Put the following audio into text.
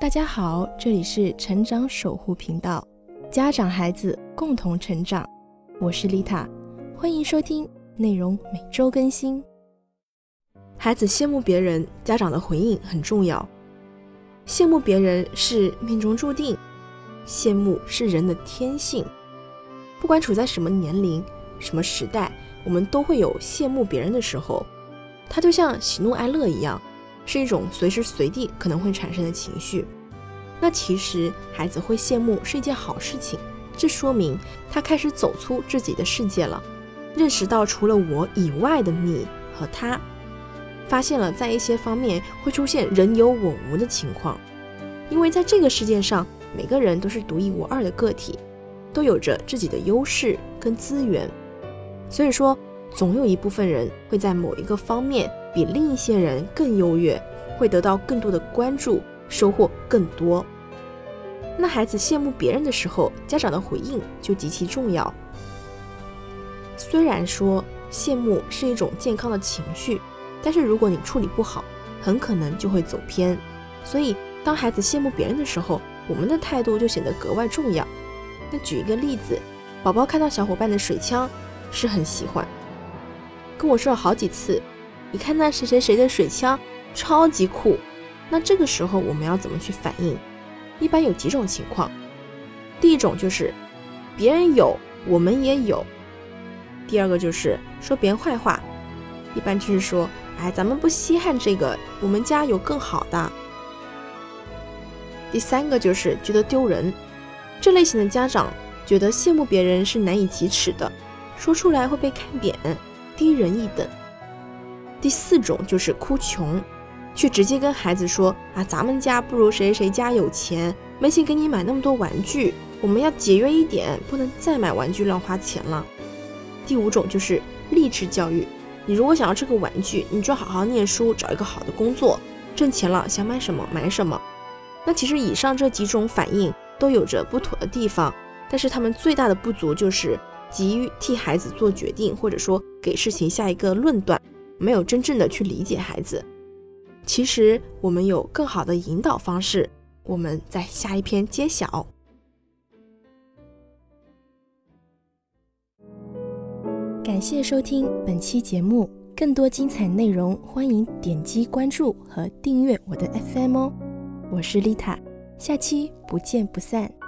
大家好，这里是成长守护频道，家长孩子共同成长，我是丽塔，欢迎收听，内容每周更新。孩子羡慕别人，家长的回应很重要。羡慕别人是命中注定，羡慕是人的天性，不管处在什么年龄、什么时代，我们都会有羡慕别人的时候。它就像喜怒哀乐一样。是一种随时随地可能会产生的情绪。那其实孩子会羡慕是一件好事情，这说明他开始走出自己的世界了，认识到除了我以外的你和他，发现了在一些方面会出现人有我无的情况。因为在这个世界上，每个人都是独一无二的个体，都有着自己的优势跟资源，所以说总有一部分人会在某一个方面。比另一些人更优越，会得到更多的关注，收获更多。那孩子羡慕别人的时候，家长的回应就极其重要。虽然说羡慕是一种健康的情绪，但是如果你处理不好，很可能就会走偏。所以，当孩子羡慕别人的时候，我们的态度就显得格外重要。那举一个例子，宝宝看到小伙伴的水枪是很喜欢，跟我说了好几次。你看那谁谁谁的水枪超级酷，那这个时候我们要怎么去反应？一般有几种情况，第一种就是别人有我们也有，第二个就是说别人坏话，一般就是说哎咱们不稀罕这个，我们家有更好的。第三个就是觉得丢人，这类型的家长觉得羡慕别人是难以启齿的，说出来会被看扁，低人一等。第四种就是哭穷，却直接跟孩子说啊，咱们家不如谁谁家有钱，没钱给你买那么多玩具，我们要节约一点，不能再买玩具乱花钱了。第五种就是励志教育，你如果想要这个玩具，你就好好念书，找一个好的工作，挣钱了想买什么买什么。那其实以上这几种反应都有着不妥的地方，但是他们最大的不足就是急于替孩子做决定，或者说给事情下一个论断。没有真正的去理解孩子，其实我们有更好的引导方式，我们在下一篇揭晓。感谢收听本期节目，更多精彩内容欢迎点击关注和订阅我的 FM 哦。我是丽塔，下期不见不散。